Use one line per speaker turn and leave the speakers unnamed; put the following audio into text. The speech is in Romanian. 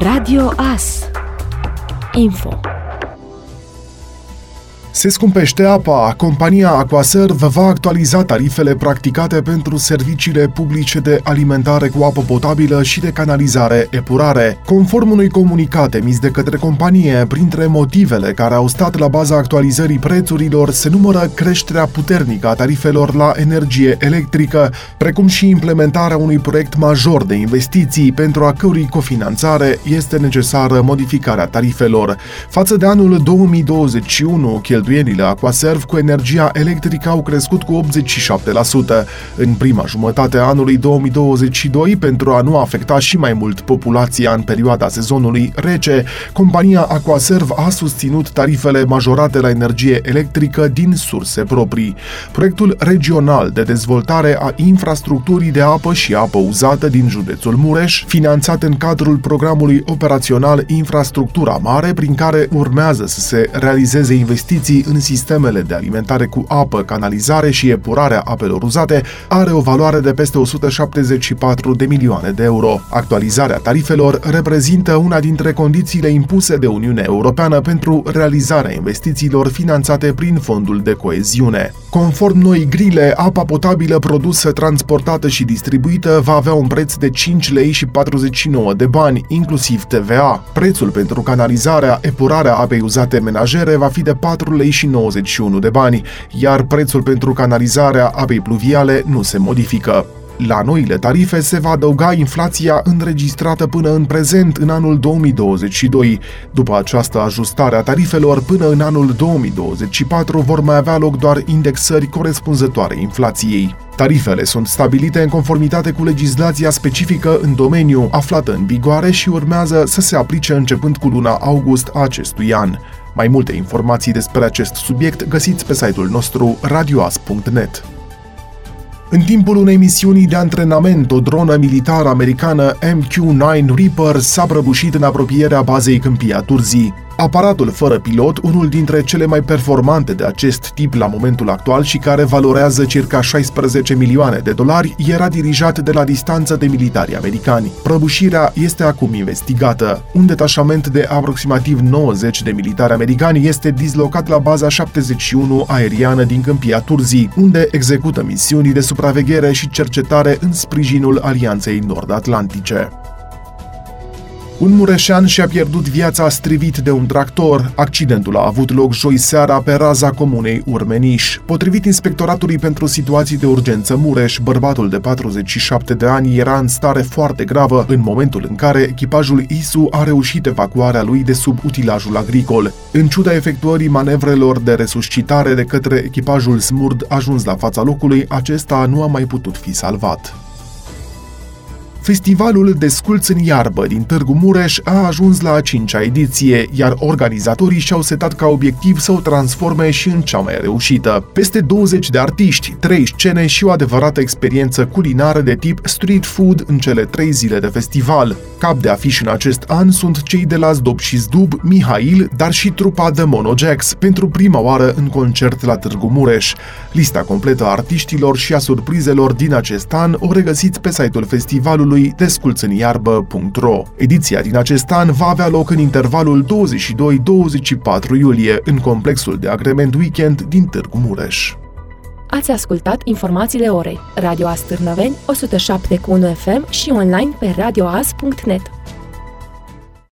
Radio AS Info
se scumpește apa. Compania Aquaserv va actualiza tarifele practicate pentru serviciile publice de alimentare cu apă potabilă și de canalizare epurare. Conform unui comunicat emis de către companie, printre motivele care au stat la baza actualizării prețurilor se numără creșterea puternică a tarifelor la energie electrică, precum și implementarea unui proiect major de investiții pentru a cărui cofinanțare este necesară modificarea tarifelor. Față de anul 2021, cheltuielile cheltuielile Aquaserv cu energia electrică au crescut cu 87% în prima jumătate a anului 2022 pentru a nu afecta și mai mult populația în perioada sezonului rece. Compania Aquaserv a susținut tarifele majorate la energie electrică din surse proprii. Proiectul regional de dezvoltare a infrastructurii de apă și apă uzată din județul Mureș, finanțat în cadrul programului operațional Infrastructura Mare, prin care urmează să se realizeze investiții investiții în sistemele de alimentare cu apă, canalizare și epurarea apelor uzate are o valoare de peste 174 de milioane de euro. Actualizarea tarifelor reprezintă una dintre condițiile impuse de Uniunea Europeană pentru realizarea investițiilor finanțate prin fondul de coeziune. Conform noi grile, apa potabilă produsă, transportată și distribuită va avea un preț de 5 lei și 49 de bani, inclusiv TVA. Prețul pentru canalizarea, epurarea apei uzate menajere va fi de 4 lei și 91 de bani, iar prețul pentru canalizarea apei pluviale nu se modifică. La noile tarife se va adăuga inflația înregistrată până în prezent în anul 2022. După această ajustare a tarifelor, până în anul 2024 vor mai avea loc doar indexări corespunzătoare inflației. Tarifele sunt stabilite în conformitate cu legislația specifică în domeniu aflată în vigoare și urmează să se aplice începând cu luna august a acestui an. Mai multe informații despre acest subiect găsiți pe site-ul nostru radioas.net. În timpul unei misiuni de antrenament, o dronă militară americană MQ-9 Reaper s-a prăbușit în apropierea bazei Câmpia Turzii. Aparatul fără pilot, unul dintre cele mai performante de acest tip la momentul actual și care valorează circa 16 milioane de dolari, era dirijat de la distanță de militari americani. Prăbușirea este acum investigată. Un detașament de aproximativ 90 de militari americani este dislocat la baza 71 aeriană din Câmpia Turzii, unde execută misiuni de supraveghere și cercetare în sprijinul Alianței Nord-Atlantice. Un mureșean și-a pierdut viața strivit de un tractor. Accidentul a avut loc joi seara pe raza comunei Urmeniș. Potrivit Inspectoratului pentru Situații de Urgență Mureș, bărbatul de 47 de ani era în stare foarte gravă în momentul în care echipajul ISU a reușit evacuarea lui de sub utilajul agricol. În ciuda efectuării manevrelor de resuscitare de către echipajul Smurd ajuns la fața locului, acesta nu a mai putut fi salvat. Festivalul Desculț în iarbă din Târgu Mureș a ajuns la a cincea ediție, iar organizatorii și-au setat ca obiectiv să o transforme și în cea mai reușită. Peste 20 de artiști, 3 scene și o adevărată experiență culinară de tip street food în cele 3 zile de festival. Cap de afiș în acest an sunt cei de la Zdob și Zdub, Mihail, dar și trupa de Monojax, pentru prima oară în concert la Târgu Mureș. Lista completă a artiștilor și a surprizelor din acest an o regăsiți pe site-ul festivalului site-ului desculțăniarbă.ro. Ediția din acest an va avea loc în intervalul 22-24 iulie în complexul de agrement weekend din Târgu Mureș.
Ați ascultat informațiile orei. Radio Astârnăveni, 107.1 FM și online pe radioas.net.